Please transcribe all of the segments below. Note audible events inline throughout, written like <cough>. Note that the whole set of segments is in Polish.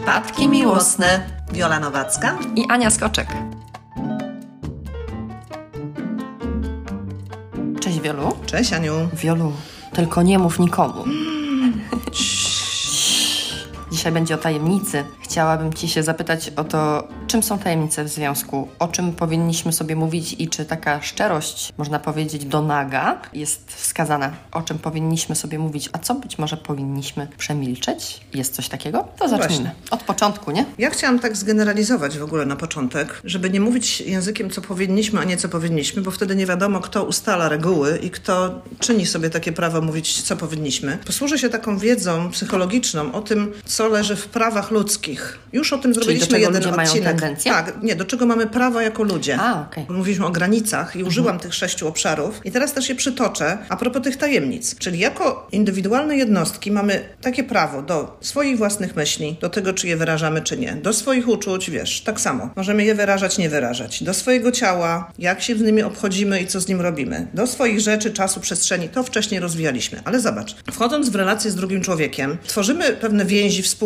Przypadki miłosne. Wiola Nowacka. I Ania Skoczek. Cześć Wiolu. Cześć Aniu. Wiolu, tylko nie mów nikomu. Dzisiaj będzie o tajemnicy. Chciałabym Ci się zapytać o to, czym są tajemnice w związku, o czym powinniśmy sobie mówić i czy taka szczerość, można powiedzieć, do naga jest wskazana, o czym powinniśmy sobie mówić, a co być może powinniśmy przemilczeć? Jest coś takiego? To zacznijmy. Właśnie. Od początku, nie? Ja chciałam tak zgeneralizować w ogóle na początek, żeby nie mówić językiem, co powinniśmy, a nie co powinniśmy, bo wtedy nie wiadomo, kto ustala reguły i kto czyni sobie takie prawo mówić, co powinniśmy. Posłużę się taką wiedzą psychologiczną o tym, co leży w prawach ludzkich. Już o tym zrobiliśmy do czego jeden ludzie mają odcinek. tendencję? Tak, nie, do czego mamy prawo jako ludzie. A, okej. Mówiliśmy o granicach i użyłam tych sześciu obszarów i teraz też je przytoczę a propos tych tajemnic. Czyli jako indywidualne jednostki mamy takie prawo do swoich własnych myśli, do tego, czy je wyrażamy, czy nie. Do swoich uczuć, wiesz, tak samo. Możemy je wyrażać, nie wyrażać. Do swojego ciała, jak się z nimi obchodzimy i co z nim robimy. Do swoich rzeczy, czasu, przestrzeni. To wcześniej rozwijaliśmy. Ale zobacz, wchodząc w relację z drugim człowiekiem, tworzymy pewne więzi wspólne,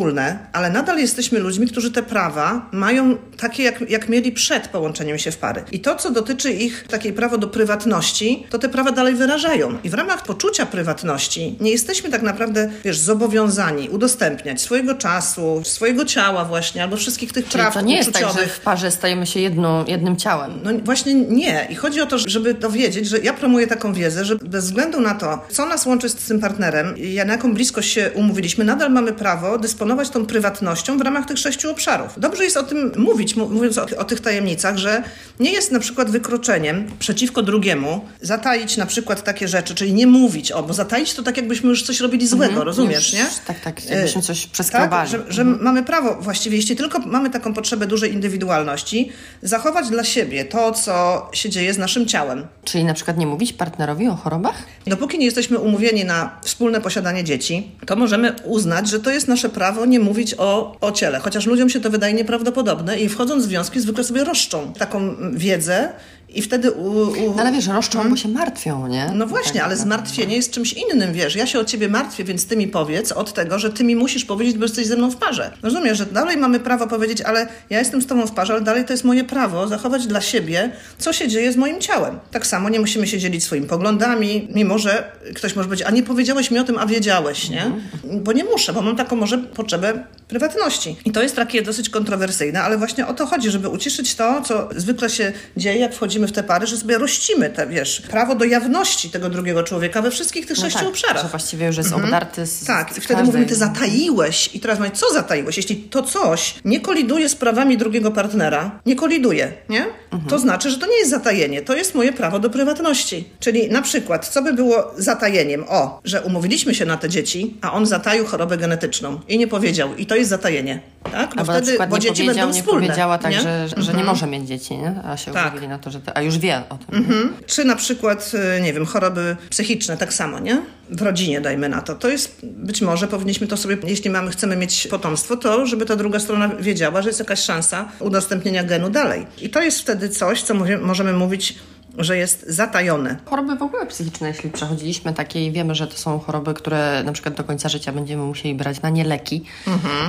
ale nadal jesteśmy ludźmi, którzy te prawa mają takie, jak, jak mieli przed połączeniem się w pary. I to, co dotyczy ich takiej prawo do prywatności, to te prawa dalej wyrażają. I w ramach poczucia prywatności nie jesteśmy tak naprawdę, wiesz, zobowiązani udostępniać swojego czasu, swojego ciała właśnie, albo wszystkich tych Czyli praw to nie jest tak, uczuciowych. że w parze stajemy się jedną, jednym ciałem. No właśnie nie. I chodzi o to, żeby dowiedzieć, że ja promuję taką wiedzę, że bez względu na to, co nas łączy z tym partnerem i na jaką bliskość się umówiliśmy, nadal mamy prawo dysponować tą prywatnością w ramach tych sześciu obszarów. Dobrze jest o tym mówić, mówiąc o, o tych tajemnicach, że nie jest na przykład wykroczeniem przeciwko drugiemu zataić na przykład takie rzeczy, czyli nie mówić o, bo zataić to tak jakbyśmy już coś robili złego, rozumiesz, Mhm. Już, nie? tak, tak, jakbyśmy coś Tak, przeskrobali. że, że mamy prawo właściwie, jeśli tylko mamy taką potrzebę dużej indywidualności, zachować dla siebie to, co się dzieje z naszym ciałem. Czyli na przykład nie mówić partnerowi o chorobach? Dopóki nie jesteśmy umówieni na wspólne posiadanie dzieci, to możemy uznać, że to jest nasze prawo nie mówić o, o ciele. Chociaż ludziom się to wydaje nieprawdopodobne i wchodząc w związki zwykle sobie roszczą taką wiedzę i wtedy... U, u... No ale wiesz, roszczą, bo się martwią, nie? No właśnie, Tak, ale tak. zmartwienie jest czymś innym, wiesz. Ja się o ciebie martwię, więc ty mi powiedz od tego, że ty mi musisz powiedzieć, bo jesteś ze mną w parze. Rozumiesz, że dalej mamy prawo powiedzieć, ale ja jestem z tobą w parze, ale dalej to jest moje prawo zachować dla siebie, co się dzieje z moim ciałem. Tak samo nie musimy się dzielić swoimi poglądami, mimo że ktoś może powiedzieć, a nie powiedziałeś mi o tym, a wiedziałeś, nie? Bo nie muszę, bo mam taką może potrzebę prywatności. I to jest takie dosyć kontrowersyjne, ale właśnie o to chodzi, żeby uciszyć to, co zwykle się dzieje, jak wchodzimy w te pary, że sobie rościmy te, wiesz, prawo do jawności tego drugiego człowieka we wszystkich tych No sześciu tak, obszarach. Że właściwie już jest obdarty z Tak, z i wtedy mówimy, ty zataiłeś. I teraz mówię, co zataiłeś? Jeśli to coś nie koliduje z prawami drugiego partnera, nie koliduje, nie? To znaczy, że to nie jest zatajenie, to jest moje prawo do prywatności. Czyli na przykład, co by było zatajeniem? O, że umówiliśmy się na te dzieci, a on zataił chorobę genetyczną i nie powiedział. I to jest zatajenie, tak? No Albo na przykład bo dzieci będą nie wspólne. powiedziała tak, nie? że, że nie może mieć dzieci, nie? A się Tak. na to, że... To, a już wie o tym. Mhm. Czy na przykład, y, nie wiem, choroby psychiczne, tak samo, nie? W rodzinie dajmy na to. To jest, być może powinniśmy to sobie, jeśli mamy, chcemy mieć potomstwo, to żeby ta druga strona wiedziała, że jest jakaś szansa udostępnienia genu dalej. I to jest wtedy coś, co możemy mówić, że jest zatajone. Choroby w ogóle psychiczne, jeśli przechodziliśmy takie i wiemy, że to są choroby, które na przykład do końca życia będziemy musieli brać na nie leki,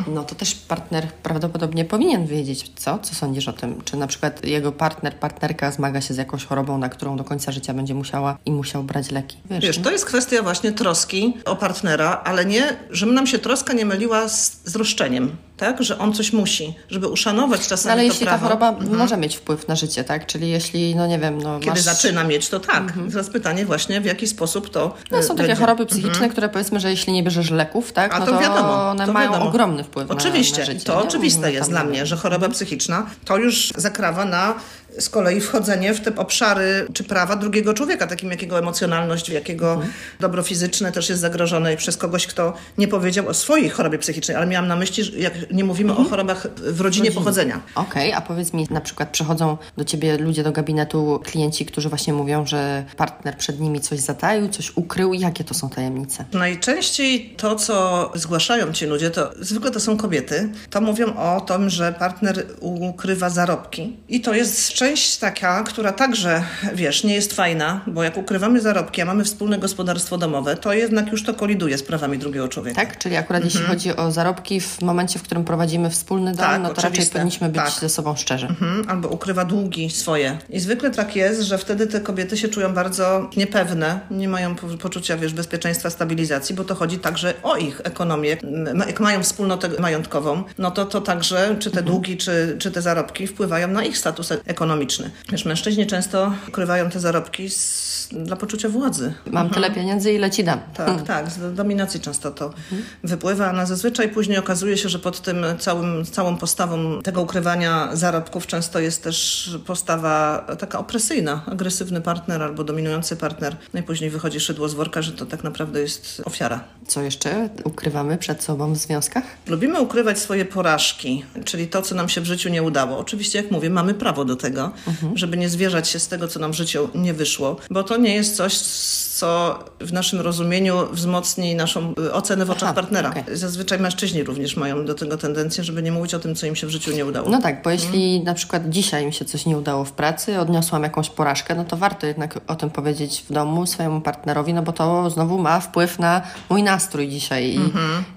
no to też partner prawdopodobnie powinien wiedzieć, co? Co sądzisz o tym? Czy na przykład jego partner, partnerka zmaga się z jakąś chorobą, na którą do końca życia będzie musiała i musiał brać leki? Wiesz, Wiesz, to jest kwestia właśnie troski o partnera, ale nie, żeby nam się troska nie myliła z, z roszczeniem, tak? Że on coś musi, żeby uszanować czasami No, ale jeśli ta prawo. choroba może mieć wpływ na życie, tak? Czyli jeśli, no nie wiem, no Kiedy masz... zaczyna mieć, to tak. Teraz pytanie właśnie, w jaki sposób to No, y, są takie będzie. choroby psychiczne, które powiedzmy, że jeśli nie bierzesz leków, tak, A no to to, wiadomo, one to mają wiadomo. ogromny wpływ na, Oczywiście, na życie. to nie? oczywiste No, jest dla nie mnie, że choroba psychiczna to już zakrawa na z kolei wchodzenie w te obszary czy prawa drugiego człowieka, takim jak jego emocjonalność, jakiego Mhm. dobro fizyczne też jest zagrożone przez kogoś, kto nie powiedział o swojej chorobie psychicznej, ale miałam na myśli, że jak nie mówimy Mhm. o chorobach w rodzinie pochodzenia. Okej, a powiedz mi, na przykład przychodzą do ciebie ludzie do gabinetu, klienci, którzy właśnie mówią, że partner przed nimi coś zataił, coś ukrył. Jakie to są tajemnice? Najczęściej to, co zgłaszają ci ludzie, to zwykle to są kobiety, to mówią o tym, że partner ukrywa zarobki. I to jest z część taka, która także, wiesz, nie jest fajna, bo jak ukrywamy zarobki, a mamy wspólne gospodarstwo domowe, to jednak już to koliduje z prawami drugiego człowieka. Tak? Czyli akurat jeśli chodzi o zarobki w momencie, w którym prowadzimy wspólny dom, Tak, no to raczej oczywiste. powinniśmy być Tak. ze sobą szczerzy. Mhm, albo ukrywa długi swoje. I zwykle tak jest, że wtedy te kobiety się czują bardzo niepewne, nie mają po- poczucia, wiesz, bezpieczeństwa, stabilizacji, bo to chodzi także o ich ekonomię. Jak mają wspólnotę majątkową, no to to także, czy te długi, czy, czy te zarobki wpływają na ich status e- ekonomiczny. Wiesz, mężczyźni często ukrywają te zarobki z, dla poczucia władzy. Mam tyle pieniędzy, ile ci dam. Tak, <laughs> tak, z dominacji często to wypływa, a zazwyczaj później okazuje się, że pod tym całym, całą postawą tego ukrywania zarobków często jest też postawa taka opresyjna, agresywny partner albo dominujący partner. No i później wychodzi szydło z worka, że to tak naprawdę jest ofiara. Co jeszcze ukrywamy przed sobą w związkach? Lubimy ukrywać swoje porażki, czyli to, co nam się w życiu nie udało. Oczywiście, jak mówię, mamy prawo do tego, żeby nie zwierzać się z tego, co nam w życiu nie wyszło, bo to nie jest coś, co w naszym rozumieniu wzmocni naszą y, ocenę w oczach Aha, partnera. okej. Zazwyczaj mężczyźni również mają do tego tendencję, żeby nie mówić o tym, co im się w życiu nie udało. No tak, bo jeśli na przykład dzisiaj mi się coś nie udało w pracy, odniosłam jakąś porażkę, no to warto jednak o tym powiedzieć w domu swojemu partnerowi, no bo to znowu ma wpływ na mój nastrój dzisiaj. I,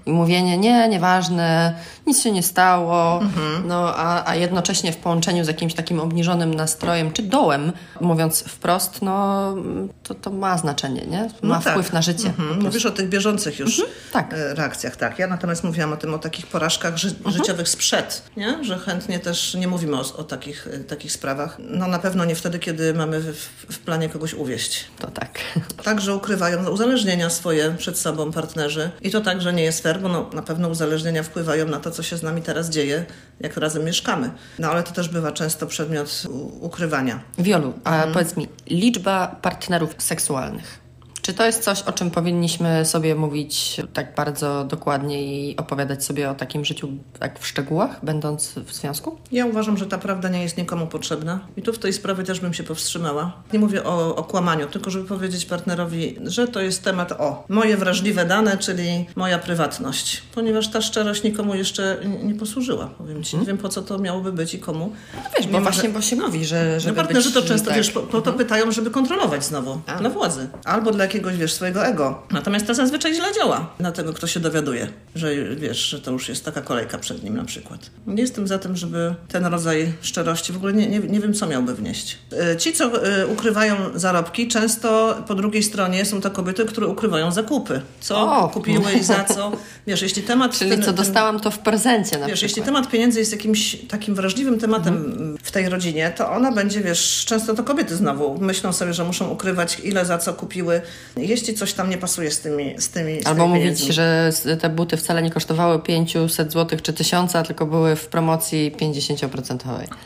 i mówienie, nie, nieważne, nic się nie stało, no a, a jednocześnie w połączeniu z jakimś takim obniżonym nastrojem czy dołem, mówiąc wprost, no to, to ma znaczenie, nie? Ma No tak. wpływ na życie. Mhm. Mówisz o tych bieżących już tak. e, reakcjach, tak. Ja natomiast mówiłam o tym, o takich porażkach ży- życiowych sprzed, nie? że chętnie też nie mówimy o, o takich, e, takich sprawach. No na pewno nie wtedy, kiedy mamy w, w planie kogoś uwieść. To tak. <laughs> Także ukrywają uzależnienia swoje przed sobą partnerzy. I to także nie jest fair, bo no, na pewno uzależnienia wpływają na to, co się z nami teraz dzieje, jak razem mieszkamy. No ale to też bywa często przedmiot ukrywania. Wiolu, a Mhm. powiedz mi, liczba partnerów seksualnych. Czy to jest coś, o czym powinniśmy sobie mówić tak bardzo dokładnie i opowiadać sobie o takim życiu tak w szczegółach, będąc w związku? Ja uważam, że ta prawda nie jest nikomu potrzebna i tu w tej sprawie też bym się powstrzymała. Nie mówię o, o kłamaniu, tylko żeby powiedzieć partnerowi, że to jest temat o moje wrażliwe dane, czyli moja prywatność. Ponieważ ta szczerość nikomu jeszcze nie, posłużyła, powiem Ci. Nie wiem po co to miałoby być i komu. No wiesz, bo Mimo, właśnie, że- bo się mówi, że No żeby partnerzy być, to często, tak. wiesz, po, po to pytają, żeby kontrolować znowu, A. dla władzy. Albo dla jakiegoś, wiesz, swojego ego. Natomiast to zazwyczaj źle działa na tego, kto się dowiaduje, że wiesz, że to już jest taka kolejka przed nim na przykład. Nie jestem za tym, żeby ten rodzaj szczerości, w ogóle nie, nie, nie wiem, co miałby wnieść. E, Ci, co e, ukrywają zarobki, często po drugiej stronie są to kobiety, które ukrywają zakupy. Co O! kupiły i za co. Wiesz, jeśli temat... Czyli ten- co dostałam to w prezencie na Wiesz, jeśli przykład. temat pieniędzy jest jakimś takim wrażliwym tematem w tej rodzinie, to ona będzie, wiesz, często to kobiety znowu myślą sobie, że muszą ukrywać ile za co kupiły, jeśli coś tam nie pasuje z tymi z tymi z Albo tymi mówić, pieniędzmi. że te buty wcale nie kosztowały 500 zł czy 1000, tylko były w promocji 50%.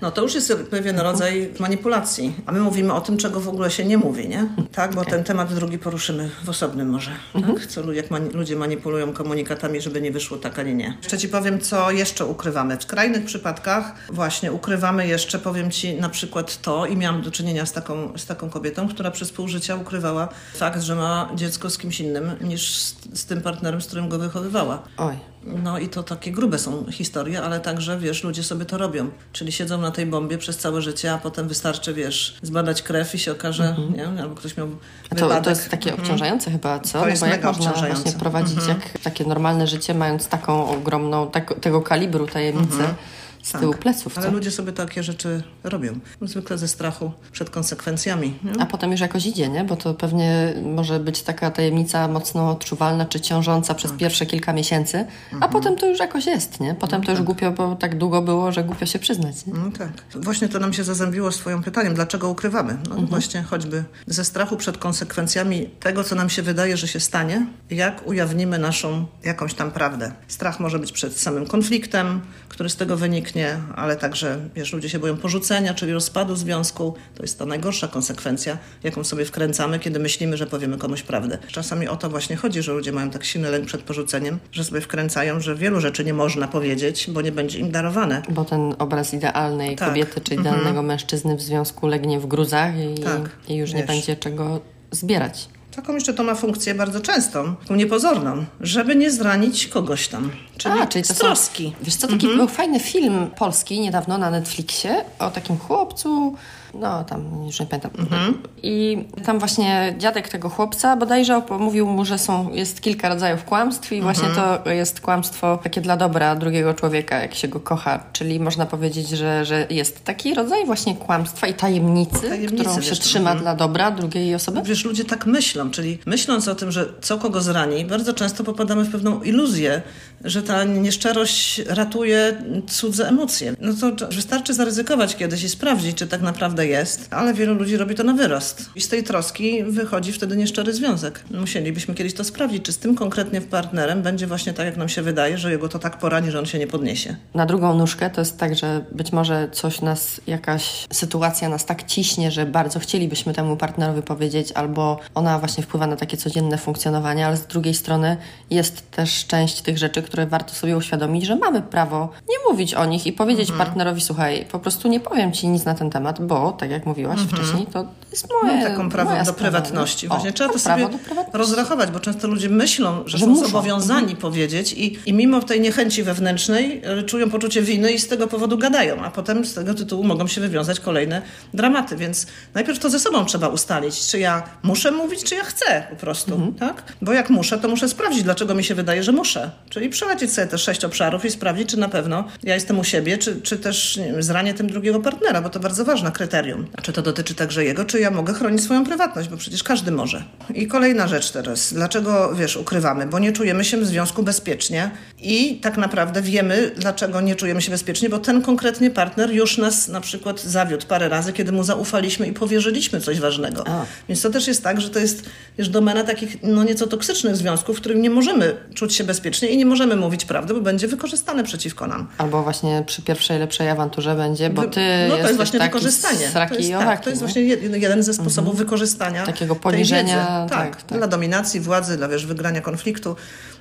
No to już jest pewien rodzaj manipulacji. A my mówimy o tym, czego w ogóle się nie mówi, nie? Tak, bo ten temat drugi poruszymy w osobnym może. Tak? Co, jak mani- ludzie manipulują komunikatami, żeby nie wyszło tak, a nie nie. Jeszcze Ci powiem, co jeszcze ukrywamy. W skrajnych przypadkach właśnie ukrywamy jeszcze, powiem Ci na przykład to i miałam do czynienia z taką, z taką kobietą, która przez pół życia ukrywała fakt, że ma dziecko z kimś innym niż z, z tym partnerem, z którym go wychowywała. Oj. No i to takie grube są historie, ale także, wiesz, ludzie sobie to robią. Czyli siedzą na tej bombie przez całe życie, a potem wystarczy, wiesz, zbadać krew i się okaże, nie? Albo ktoś miał Mhm. A wypadek. to, to jest takie obciążające chyba, co? To jest bo jak można właśnie prowadzić jak takie normalne życie, mając taką ogromną, tak, tego kalibru tajemnicę z tyłu pleców, co? Ale ludzie sobie takie rzeczy robią. Zwykle ze strachu przed konsekwencjami. Nie? A potem już jakoś idzie, nie? Bo to pewnie może być taka tajemnica mocno odczuwalna czy ciążąca przez pierwsze kilka miesięcy, a potem to już jakoś jest, nie? Potem to już głupio, bo tak długo było, że głupio się przyznać, nie? No tak. Właśnie to nam się zazębiło z Twoim pytaniem, dlaczego ukrywamy? No właśnie choćby ze strachu przed konsekwencjami tego, co nam się wydaje, że się stanie, jak ujawnimy naszą jakąś tam prawdę. Strach może być przed samym konfliktem, który z tego wyniknie, ale także, wiesz, ludzie się boją porzucenia, czyli rozpadu związku. To jest ta najgorsza konsekwencja, jaką sobie wkręcamy, kiedy myślimy, że powiemy komuś prawdę. Czasami o to właśnie chodzi, że ludzie mają tak silny lęk przed porzuceniem, że sobie wkręcają, że wielu rzeczy nie można powiedzieć, bo nie będzie im darowane. Bo ten obraz idealnej Tak. kobiety czy idealnego mężczyzny w związku legnie w gruzach i, Tak, i już nie wiesz. będzie czego zbierać. Taką jeszcze to ma funkcję bardzo częstą, taką niepozorną, żeby nie zranić kogoś tam. Czyli, A, czyli to z są- troski. Wiesz co, taki był fajny film polski niedawno na Netflixie o takim chłopcu, no tam już nie pamiętam. Mhm. I tam właśnie dziadek tego chłopca bodajże mówił mu, że są, jest kilka rodzajów kłamstw i właśnie mhm. to jest kłamstwo takie dla dobra drugiego człowieka, jak się go kocha. Czyli można powiedzieć, że, że jest taki rodzaj właśnie kłamstwa i tajemnicy, tajemnicy którą się trzyma mhm. dla dobra drugiej osoby. Wiesz, ludzie tak myślą, czyli myśląc o tym, że co kogo zrani, bardzo często popadamy w pewną iluzję, że ta nieszczerość ratuje cudze emocje. No to wystarczy zaryzykować kiedyś i sprawdzić, czy tak naprawdę jest, ale wielu ludzi robi to na wyrost. I z tej troski wychodzi wtedy nieszczery związek. Musielibyśmy kiedyś to sprawdzić, czy z tym konkretnie partnerem będzie właśnie tak, jak nam się wydaje, że jego to tak porani, że on się nie podniesie. Na drugą nóżkę to jest tak, że być może coś nas, jakaś sytuacja nas tak ciśnie, że bardzo chcielibyśmy temu partnerowi powiedzieć, albo ona właśnie wpływa na takie codzienne funkcjonowanie, ale z drugiej strony jest też część tych rzeczy, które warto sobie uświadomić, że mamy prawo nie mówić o nich i powiedzieć mhm. partnerowi, słuchaj, po prostu nie powiem ci nic na ten temat, bo tak jak mówiłaś mhm. wcześniej, to jest moje. Mam taką prawo do prywatności. Właśnie o, trzeba to sobie rozrachować, bo często ludzie myślą, że, że są muszą. zobowiązani mhm. powiedzieć i, i mimo tej niechęci wewnętrznej e, czują poczucie winy i z tego powodu gadają, a potem z tego tytułu mogą się wywiązać kolejne dramaty. Więc najpierw to ze sobą trzeba ustalić, czy ja muszę mówić, czy ja chcę po prostu, mhm. tak? Bo jak muszę, to muszę sprawdzić, dlaczego mi się wydaje, że muszę. Czyli przelecieć sobie te sześć obszarów i sprawdzić, czy na pewno ja jestem u siebie, czy, czy też wiem, zranię tym drugiego partnera, bo to bardzo ważne kryterium. Czy to dotyczy także jego, czy ja mogę chronić swoją prywatność, bo przecież każdy może. I kolejna rzecz teraz. Dlaczego, wiesz, ukrywamy? Bo nie czujemy się w związku bezpiecznie i tak naprawdę wiemy, dlaczego nie czujemy się bezpiecznie, bo ten konkretny partner już nas na przykład zawiódł parę razy, kiedy mu zaufaliśmy i powierzyliśmy coś ważnego. A. Więc to też jest tak, że to jest wiesz, domena takich no nieco toksycznych związków, w których nie możemy czuć się bezpiecznie i nie możemy mówić prawdy, bo będzie wykorzystane przeciwko nam. Albo właśnie przy pierwszej lepszej awanturze będzie, bo ty No to jest właśnie wykorzystanie. To jest, tak, to jest właśnie jeden ze sposobów mhm. wykorzystania takiego poniżenia. Tak, tak, tak, dla dominacji, władzy, dla wiesz, wygrania konfliktu.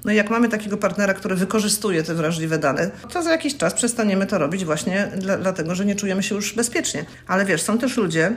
No i jak mamy takiego partnera, który wykorzystuje te wrażliwe dane, to za jakiś czas przestaniemy to robić właśnie dla, dlatego, że nie czujemy się już bezpiecznie. Ale wiesz, są też ludzie,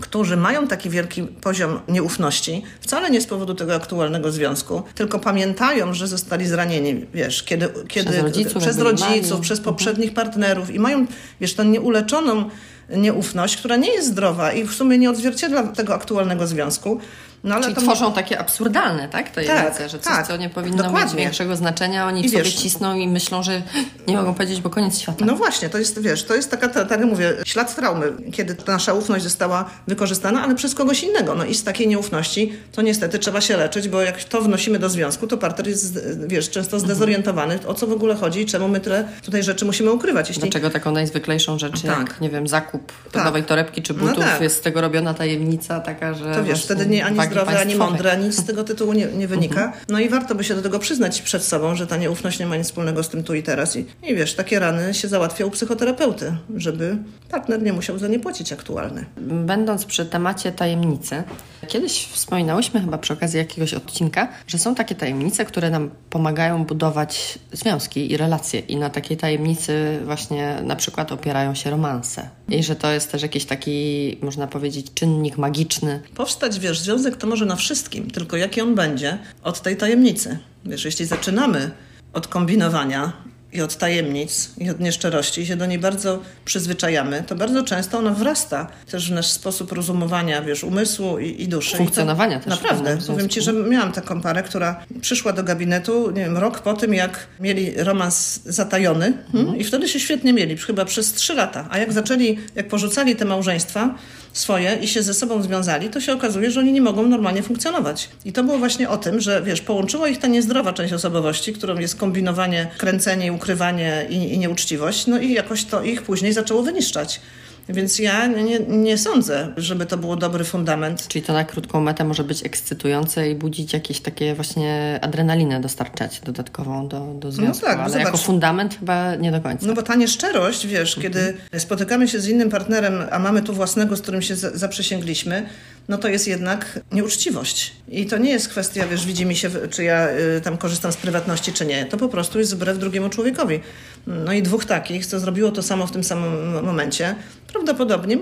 którzy mają taki wielki poziom nieufności, wcale nie z powodu tego aktualnego związku, tylko pamiętają, że zostali zranieni, wiesz, kiedy, kiedy przez rodziców, przez, rodziców, przez mhm. poprzednich partnerów i mają, wiesz, tę nieuleczoną nieufność, która nie jest zdrowa i w sumie nie odzwierciedla tego aktualnego związku. No, ale Czyli to tworzą takie absurdalne, tak? To tak, że coś, tak, co nie powinno dokładnie. mieć większego znaczenia, oni I sobie wiesz, cisną i myślą, że nie mogą powiedzieć, bo koniec świata. No właśnie, to jest, wiesz, to jest taka, tak jak mówię, ślad traumy, kiedy ta nasza ufność została wykorzystana, ale przez kogoś innego. No i z takiej nieufności to niestety trzeba się leczyć, bo jak to wnosimy do związku, to partner jest, wiesz, często zdezorientowany, o co w ogóle chodzi i czemu my tyle tutaj rzeczy musimy ukrywać. Jeśli... Dlaczego taką najzwyklejszą rzecz, tak. jak, nie wiem, zakup tak. nowej torebki czy no butów, no tak. jest z tego robiona tajemnica taka, że... To wiesz, wtedy nie ani zdrowe, ani mądre, nic z tego tytułu nie, nie wynika. Mhm. No i warto by się do tego przyznać przed sobą, że ta nieufność nie ma nic wspólnego z tym tu i teraz. I, i wiesz, takie rany się załatwia u psychoterapeuty, żeby partner nie musiał za nie płacić aktualny. Będąc przy temacie tajemnicy, kiedyś wspominałyśmy chyba przy okazji jakiegoś odcinka, że są takie tajemnice, które nam pomagają budować związki i relacje i na takiej tajemnicy właśnie na przykład opierają się romanse. I że to jest też jakiś taki, można powiedzieć, czynnik magiczny. Powstać, wiesz, związek to może na wszystkim, tylko jaki on będzie od tej tajemnicy. Wiesz, jeśli zaczynamy od kombinowania, i od tajemnic i od nieszczerości się do niej bardzo przyzwyczajamy, to bardzo często ona wrasta też w nasz sposób rozumowania, wiesz, umysłu i, i duszy. Funkcjonowania I to, też. Naprawdę. Powiem Ci, że miałam taką parę, która przyszła do gabinetu, nie wiem, rok po tym, jak mieli romans zatajony mhm. i wtedy się świetnie mieli, chyba przez trzy lata. A jak zaczęli, jak porzucali te małżeństwa, swoje i się ze sobą związali, to się okazuje, że oni nie mogą normalnie funkcjonować. I to było właśnie o tym, że wiesz, połączyło ich ta niezdrowa część osobowości, którą jest kombinowanie, kręcenie, ukrywanie i, i nieuczciwość, no i jakoś to ich później zaczęło wyniszczać. Więc ja nie, nie sądzę, żeby to było dobry fundament. Czyli to na krótką metę może być ekscytujące i budzić jakieś takie właśnie adrenalinę dostarczać dodatkową do, do no związku, no tak, ale zobacz, jako fundament chyba nie do końca. No bo ta nieszczerość, wiesz, mhm. kiedy spotykamy się z innym partnerem, a mamy tu własnego, z którym się zaprzysięgliśmy, no to jest jednak nieuczciwość. I to nie jest kwestia, wiesz, widzi mi się, czy ja y, tam korzystam z prywatności, czy nie. To po prostu jest wbrew drugiemu człowiekowi. No i dwóch takich, co zrobiło to samo w tym samym momencie, prawdopodobnie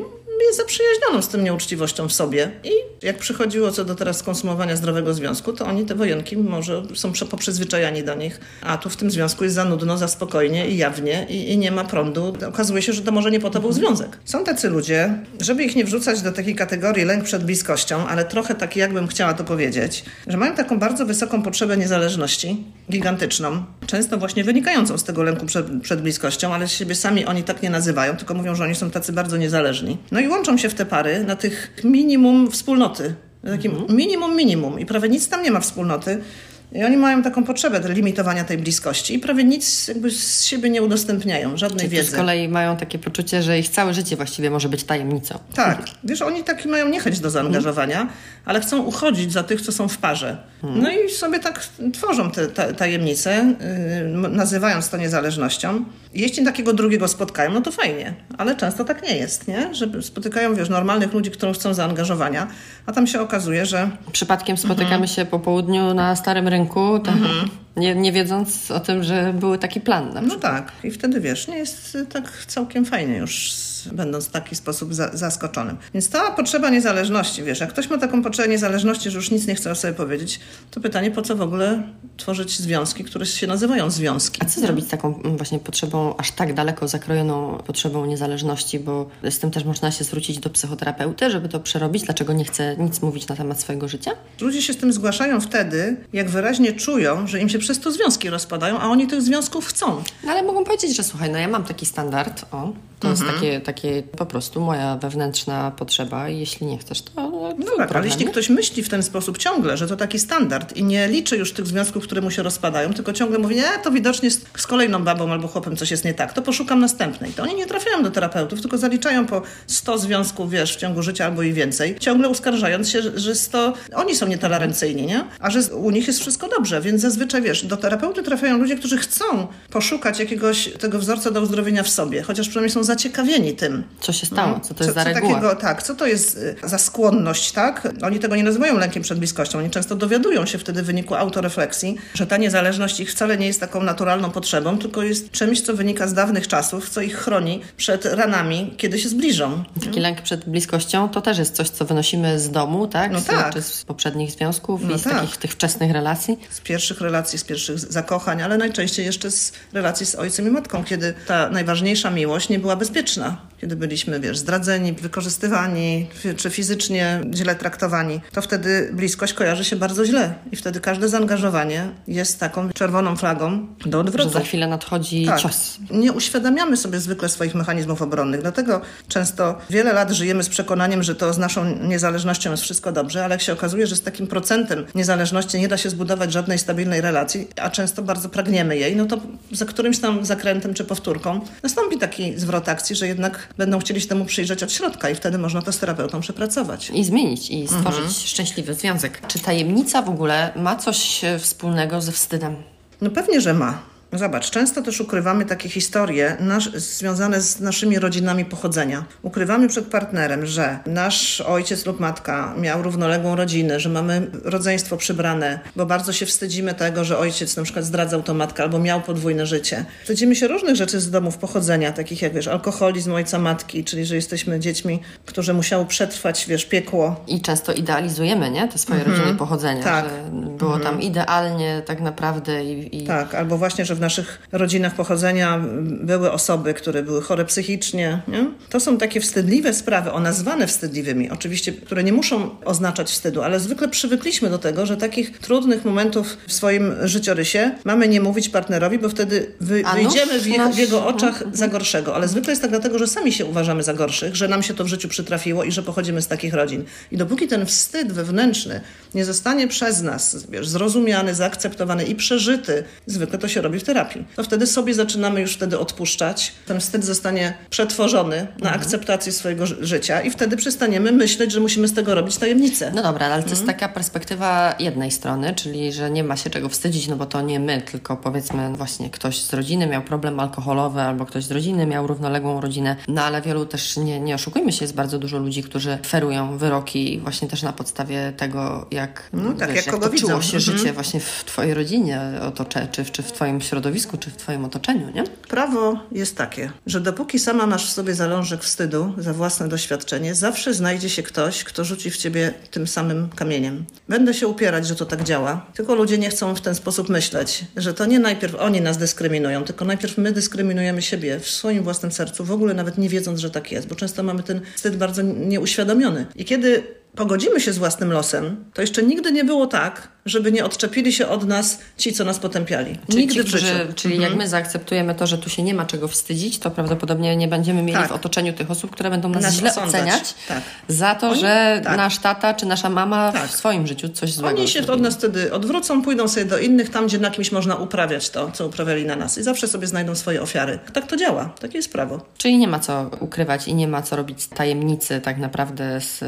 zaprzyjaźnioną z tym nieuczciwością w sobie. I jak przychodziło co do teraz konsumowania zdrowego związku, to oni te wojenki może są poprzyzwyczajani do nich, a tu w tym związku jest za nudno, za spokojnie i jawnie i, i nie ma prądu. Okazuje się, że to może nie po to był związek. Są tacy ludzie, żeby ich nie wrzucać do takiej kategorii lęk przed bliskością, ale trochę taki, jakbym chciała to powiedzieć, że mają taką bardzo wysoką potrzebę niezależności, gigantyczną, często właśnie wynikającą z tego lęku przed, przed bliskością, ale siebie sami oni tak nie nazywają, tylko mówią, że oni są tacy bardzo niezależni. No i łączą się w te pary na tych minimum wspólnoty. Takim mhm. minimum, minimum. I prawie nic tam nie ma wspólnoty. I oni mają taką potrzebę limitowania tej bliskości i prawie nic jakby z siebie nie udostępniają, żadnej Czyli wiedzy. z kolei mają takie poczucie, że ich całe życie właściwie może być tajemnicą. Tak. Wiesz, oni taki mają niechęć do zaangażowania, ale chcą uchodzić za tych, co są w parze. No i sobie tak tworzą te, tajemnice, yy, nazywając to niezależnością. Jeśli takiego drugiego spotkają, no to fajnie, ale często tak nie jest, nie? Że spotykają, wiesz, normalnych ludzi, którzy chcą zaangażowania, a tam się okazuje, że... Przypadkiem spotykamy mhm. się po południu na Starym Rynku, tak, mhm. nie, nie wiedząc o tym, że był taki plan. no tak, i wtedy, wiesz, nie jest tak całkiem fajnie już będąc w taki sposób za, zaskoczonym. Więc ta potrzeba niezależności, wiesz, jak ktoś ma taką potrzebę niezależności, że już nic nie chce o sobie powiedzieć, to pytanie, po co w ogóle tworzyć związki, które się nazywają związki. A co zrobić z taką mm, właśnie potrzebą, aż tak daleko zakrojoną potrzebą niezależności, bo z tym też można się zwrócić do psychoterapeuty, żeby to przerobić, dlaczego nie chce nic mówić na temat swojego życia? Ludzie się z tym zgłaszają wtedy, jak wyraźnie czują, że im się przez to związki rozpadają, a oni tych związków chcą. No ale mogą powiedzieć, że słuchaj, no ja mam taki standard, o, to mhm. jest takie, takie po prostu moja wewnętrzna potrzeba i jeśli nie chcesz, to. No tak, ale jeśli ktoś myśli w ten sposób ciągle, że to taki standard i nie liczy już tych związków, które mu się rozpadają, tylko ciągle mówi, nie, to widocznie z, z kolejną babą albo chłopem coś jest nie tak, to poszukam następnej. To oni nie trafiają do terapeutów, tylko zaliczają po 100 związków, wiesz, w ciągu życia albo i więcej, ciągle uskarżając się, że 100, oni są nietolerancyjni, nie? A że u nich jest wszystko dobrze, więc zazwyczaj, wiesz, do terapeuty trafiają ludzie, którzy chcą poszukać jakiegoś tego wzorca do uzdrowienia w sobie, chociaż przynajmniej są zaciekawieni tym. Co się stało? No. Co to jest co, za reguła? Takiego, tak, co to jest y, za skłonność, tak? Oni tego nie nazywają lękiem przed bliskością. Oni często dowiadują się wtedy w wyniku autorefleksji, że ta niezależność ich wcale nie jest taką naturalną potrzebą, tylko jest czymś, co wynika z dawnych czasów, co ich chroni przed ranami, kiedy się zbliżą. Taki lęk przed bliskością to też jest coś, co wynosimy z domu, tak? No z, tak. Czy z poprzednich związków no i z tak. takich tych wczesnych relacji? Z pierwszych relacji, z pierwszych zakochań, ale najczęściej jeszcze z relacji z ojcem i matką, kiedy ta najważniejsza miłość nie była bezpieczna kiedy byliśmy, wiesz, zdradzeni, wykorzystywani, czy fizycznie źle traktowani, to wtedy bliskość kojarzy się bardzo źle. I wtedy każde zaangażowanie jest taką czerwoną flagą do odwrotu. Że za chwilę nadchodzi tak. cios. Nie uświadamiamy sobie zwykle swoich mechanizmów obronnych, dlatego często wiele lat żyjemy z przekonaniem, że to z naszą niezależnością jest wszystko dobrze, ale jak się okazuje, że z takim procentem niezależności nie da się zbudować żadnej stabilnej relacji, a często bardzo pragniemy jej, no to za którymś tam zakrętem czy powtórką nastąpi taki zwrot akcji, że jednak będą chcieli się temu przyjrzeć od środka i wtedy można to z terapeutą przepracować. I zmienić, i stworzyć mhm. szczęśliwy związek. Czy tajemnica w ogóle ma coś wspólnego ze wstydem? No pewnie, że ma. No zobacz, często też ukrywamy takie historie nasz, związane z naszymi rodzinami pochodzenia. Ukrywamy przed partnerem, że nasz ojciec lub matka miał równoległą rodzinę, że mamy rodzeństwo przybrane, bo bardzo się wstydzimy tego, że ojciec na przykład zdradzał to matkę albo miał podwójne życie. Wstydzimy się różnych rzeczy z domów pochodzenia, takich jak wiesz, alkoholizm ojca matki, czyli że jesteśmy dziećmi, które musiały przetrwać, wiesz, piekło. I często idealizujemy, nie? Te swoje mhm. rodziny pochodzenia, tak. że było mhm. tam idealnie tak naprawdę i, i... Tak, albo właśnie, że w naszych rodzinach pochodzenia były osoby, które były chore psychicznie. Nie? To są takie wstydliwe sprawy, o nazwane wstydliwymi, oczywiście, które nie muszą oznaczać wstydu, ale zwykle przywykliśmy do tego, że takich trudnych momentów w swoim życiorysie mamy nie mówić partnerowi, bo wtedy wy, wyjdziemy w, w jego oczach za gorszego. Ale zwykle jest tak dlatego, że sami się uważamy za gorszych, że nam się to w życiu przytrafiło i że pochodzimy z takich rodzin. I dopóki ten wstyd wewnętrzny nie zostanie przez nas wiesz, zrozumiany, zaakceptowany i przeżyty, zwykle to się robi w terapii. To wtedy sobie zaczynamy już wtedy odpuszczać. Ten wstyd zostanie przetworzony na mhm. akceptację swojego życia i wtedy przestaniemy myśleć, że musimy z tego robić tajemnicę. No dobra, ale to jest mhm. taka perspektywa jednej strony, czyli że nie ma się czego wstydzić, no bo to nie my, tylko powiedzmy właśnie ktoś z rodziny miał problem alkoholowy albo ktoś z rodziny miał równoległą rodzinę. No ale wielu też, nie, nie oszukujmy się, jest bardzo dużo ludzi, którzy ferują wyroki właśnie też na podstawie tego, jak, no, tak, wiesz, jak, jak toczyło się mhm. życie właśnie w Twojej rodzinie otocze, czy, czy w Twoim środowisku środowisku czy w Twoim otoczeniu, nie? Prawo jest takie, że dopóki sama masz w sobie zalążek wstydu za własne doświadczenie, zawsze znajdzie się ktoś, kto rzuci w ciebie tym samym kamieniem. Będę się upierać, że to tak działa, tylko ludzie nie chcą w ten sposób myśleć, że to nie najpierw oni nas dyskryminują, tylko najpierw my dyskryminujemy siebie w swoim własnym sercu, w ogóle nawet nie wiedząc, że tak jest, bo często mamy ten wstyd bardzo nieuświadomiony. I kiedy pogodzimy się z własnym losem, to jeszcze nigdy nie było tak, żeby nie odczepili się od nas ci, co nas potępiali. Czyli Nigdy ci, w życiu. Czyli Mhm. jak my zaakceptujemy to, że tu się nie ma czego wstydzić, to prawdopodobnie nie będziemy mieli Tak. w otoczeniu tych osób, które będą nas, Nas źle osądzać. oceniać Tak. za to, Oni- że tak. nasz tata czy nasza mama Tak. w swoim życiu coś złego Oni się zrobili. od nas wtedy odwrócą, pójdą sobie do innych, tam gdzie na kimś można uprawiać to, co uprawiali na nas. I zawsze sobie znajdą swoje ofiary. Tak to działa. Takie jest prawo. Czyli nie ma co ukrywać i nie ma co robić tajemnicy tak naprawdę z,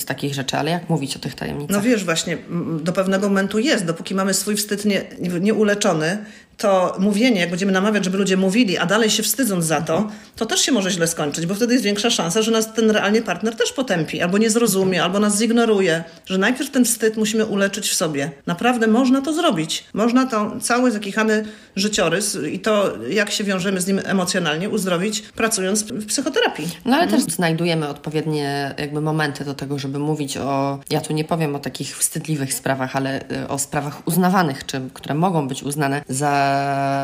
z takich rzeczy. Ale jak mówić o tych tajemnicach? No wiesz, właśnie do pewnego momentu jest, dopóki mamy swój wstyd nie, nie, nieuleczony, to mówienie, jak będziemy namawiać, żeby ludzie mówili, a dalej się wstydząc za to, to też się może źle skończyć, bo wtedy jest większa szansa, że nas ten realnie partner też potępi, albo nie zrozumie, albo nas zignoruje, że najpierw ten wstyd musimy uleczyć w sobie. Naprawdę można to zrobić. Można to cały zakichany życiorys i to, jak się wiążemy z nim emocjonalnie, uzdrowić, pracując w psychoterapii. No ale też znajdujemy odpowiednie jakby momenty do tego, żeby mówić o, ja tu nie powiem o takich wstydliwych sprawach, ale y, o sprawach uznawanych, czy które mogą być uznane za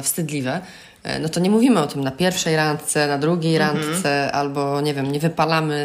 wstydliwe. Y, No to nie mówimy o tym na pierwszej randce, na drugiej randce, albo nie wiem, nie wypalamy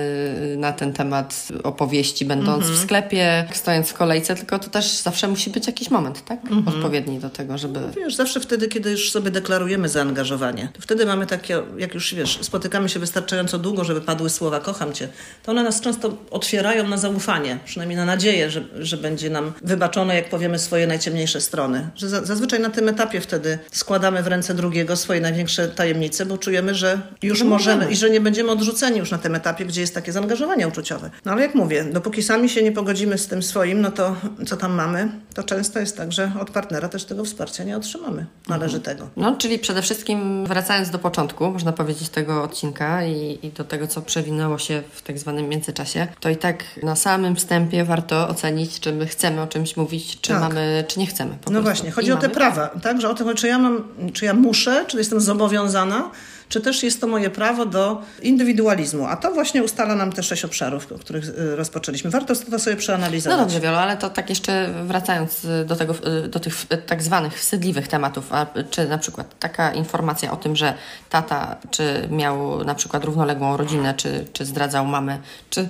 na ten temat opowieści, będąc w sklepie, stojąc w kolejce, tylko to też zawsze musi być jakiś moment, tak? Odpowiedni do tego, żeby. Wiesz, zawsze wtedy, kiedy już sobie deklarujemy zaangażowanie, to wtedy mamy takie, jak już wiesz, spotykamy się wystarczająco długo, żeby padły słowa kocham cię, to one nas często otwierają na zaufanie, przynajmniej na nadzieję, że, że będzie nam wybaczone, jak powiemy swoje najciemniejsze strony. Że za, zazwyczaj na tym etapie wtedy składamy w ręce drugiego swoje największe tajemnice, bo czujemy, że już Że możemy możemy. i że nie będziemy odrzuceni już na tym etapie, gdzie jest takie zaangażowanie uczuciowe. No ale jak mówię, dopóki sami się nie pogodzimy z tym swoim, no to co tam mamy, to często jest tak, że od partnera też tego wsparcia nie otrzymamy należytego. No, czyli przede wszystkim wracając do początku, można powiedzieć, tego odcinka i, i do tego, co przewinęło się w tak zwanym międzyczasie, to i tak na samym wstępie warto ocenić, czy my chcemy o czymś mówić, czy Tak. mamy, czy nie chcemy. No prostu. właśnie, chodzi I o te mamy. prawa, tak? Że o chodzi, czy ja mam, czy ja muszę, czy jestem zobowiązana, czy też jest to moje prawo do indywidualizmu. A to właśnie ustala nam te sześć obszarów, o których y, rozpoczęliśmy. Warto to sobie No przeanalizować. dobrze, Wiolo, ale to tak jeszcze wracając y, do, tego, y, do tych tak zwanych wstydliwych tematów, a, czy na przykład taka informacja o tym, że tata czy miał na przykład równoległą rodzinę, czy, czy zdradzał mamę, czy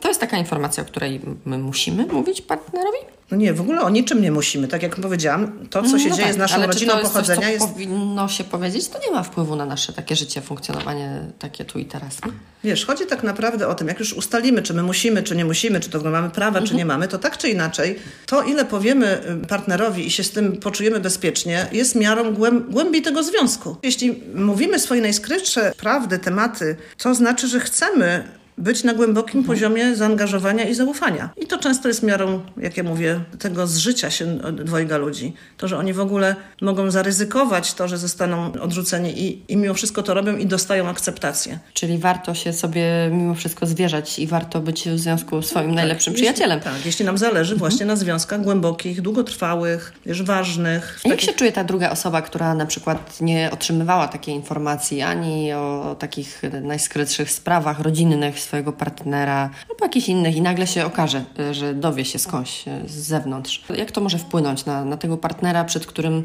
to jest taka informacja, o której my musimy mówić partnerowi? No nie, w ogóle o niczym nie musimy. Tak jak powiedziałam, to, co się No dzieje tak, z naszą rodziną jest pochodzenia coś, co jest... powinno się powiedzieć, to nie ma wpływu na nasze takie życie, funkcjonowanie takie tu i teraz. nie? Wiesz, chodzi tak naprawdę o tym, jak już ustalimy, czy my musimy, czy nie musimy, czy to mamy prawa, czy nie mamy, to tak czy inaczej, to ile powiemy y, partnerowi i się z tym poczujemy bezpiecznie, jest miarą głęb- głębi tego związku. Jeśli mówimy swoje najskrytsze prawdy, tematy, to znaczy, że chcemy być na głębokim poziomie zaangażowania i zaufania. I to często jest miarą, jak ja mówię, tego zżycia się dwojga ludzi. To, że oni w ogóle mogą zaryzykować to, że zostaną odrzuceni i, i mimo wszystko to robią i dostają akceptację. Czyli warto się sobie mimo wszystko zwierzać i warto być w związku swoim najlepszym Jeśli- przyjacielem. Tak, jeśli nam zależy właśnie na związkach głębokich, długotrwałych, wiesz, ważnych. jak takich- się czuje ta druga osoba, która na przykład nie otrzymywała takiej informacji ani o takich najskrytszych sprawach rodzinnych swojego partnera lub jakichś innych i nagle się okaże, y, że dowie się skądś y, z zewnątrz. Jak to może wpłynąć na, na tego partnera, przed którym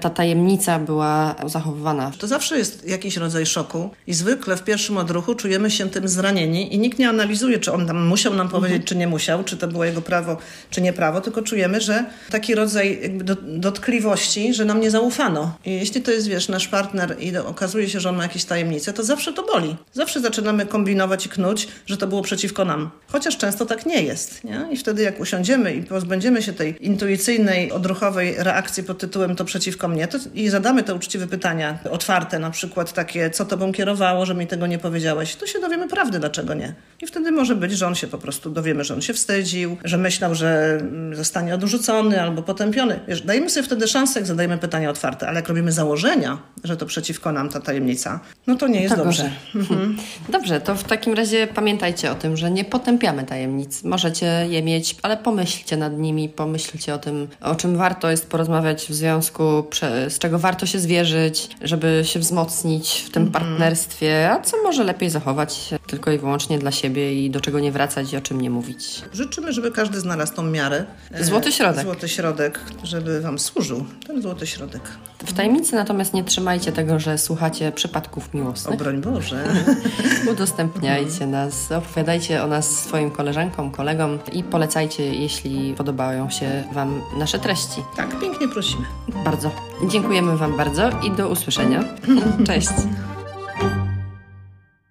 ta tajemnica była zachowywana? To zawsze jest jakiś rodzaj szoku i zwykle w pierwszym odruchu czujemy się tym zranieni i nikt nie analizuje, czy on tam musiał nam powiedzieć, czy nie musiał, czy to było jego prawo, czy nie prawo, tylko czujemy, że taki rodzaj jakby do, dotkliwości, że nam nie zaufano. I jeśli to jest, wiesz, nasz partner i okazuje się, że on ma jakieś tajemnice, to zawsze to boli. Zawsze zaczynamy kombinować i knuć, że to było przeciwko nam. Chociaż często tak nie jest, nie? I wtedy jak usiądziemy i pozbędziemy się tej intuicyjnej, odruchowej reakcji pod tytułem to przeciwko mnie to, i zadamy te uczciwe pytania, otwarte na przykład takie, co tobą kierowało, że mi tego nie powiedziałeś, to się dowiemy prawdy, dlaczego nie. I wtedy może być, że on się po prostu dowiemy, że on się wstydził, że myślał, że mm, zostanie odrzucony albo potępiony. Wiesz, dajemy sobie wtedy szansę, jak zadajemy pytania otwarte, ale jak robimy założenia, że to przeciwko nam ta tajemnica, no to nie jest To dobrze. Mhm. Dobrze, to w takim razie pamiętajcie o tym, że nie potępiamy tajemnic. Możecie je mieć, ale pomyślcie nad nimi, pomyślcie o tym, o czym warto jest porozmawiać w związku, z czego warto się zwierzyć, żeby się wzmocnić w tym partnerstwie, a co może lepiej zachować tylko i wyłącznie dla siebie i do czego nie wracać i o czym nie mówić. Życzymy, żeby każdy znalazł tą miarę. e, Złoty środek. Złoty środek, żeby Wam służył. Ten złoty środek. W tajemnicy natomiast nie trzymajcie tego, że słuchacie przypadków O miłosnych. broń Boże. <laughs> Udostępniajcie nas, opowiadajcie o nas swoim koleżankom, kolegom i polecajcie, jeśli podobają się Wam nasze treści. Tak, pięknie prosimy. Bardzo. Dziękujemy Wam bardzo i do usłyszenia. <laughs> Cześć.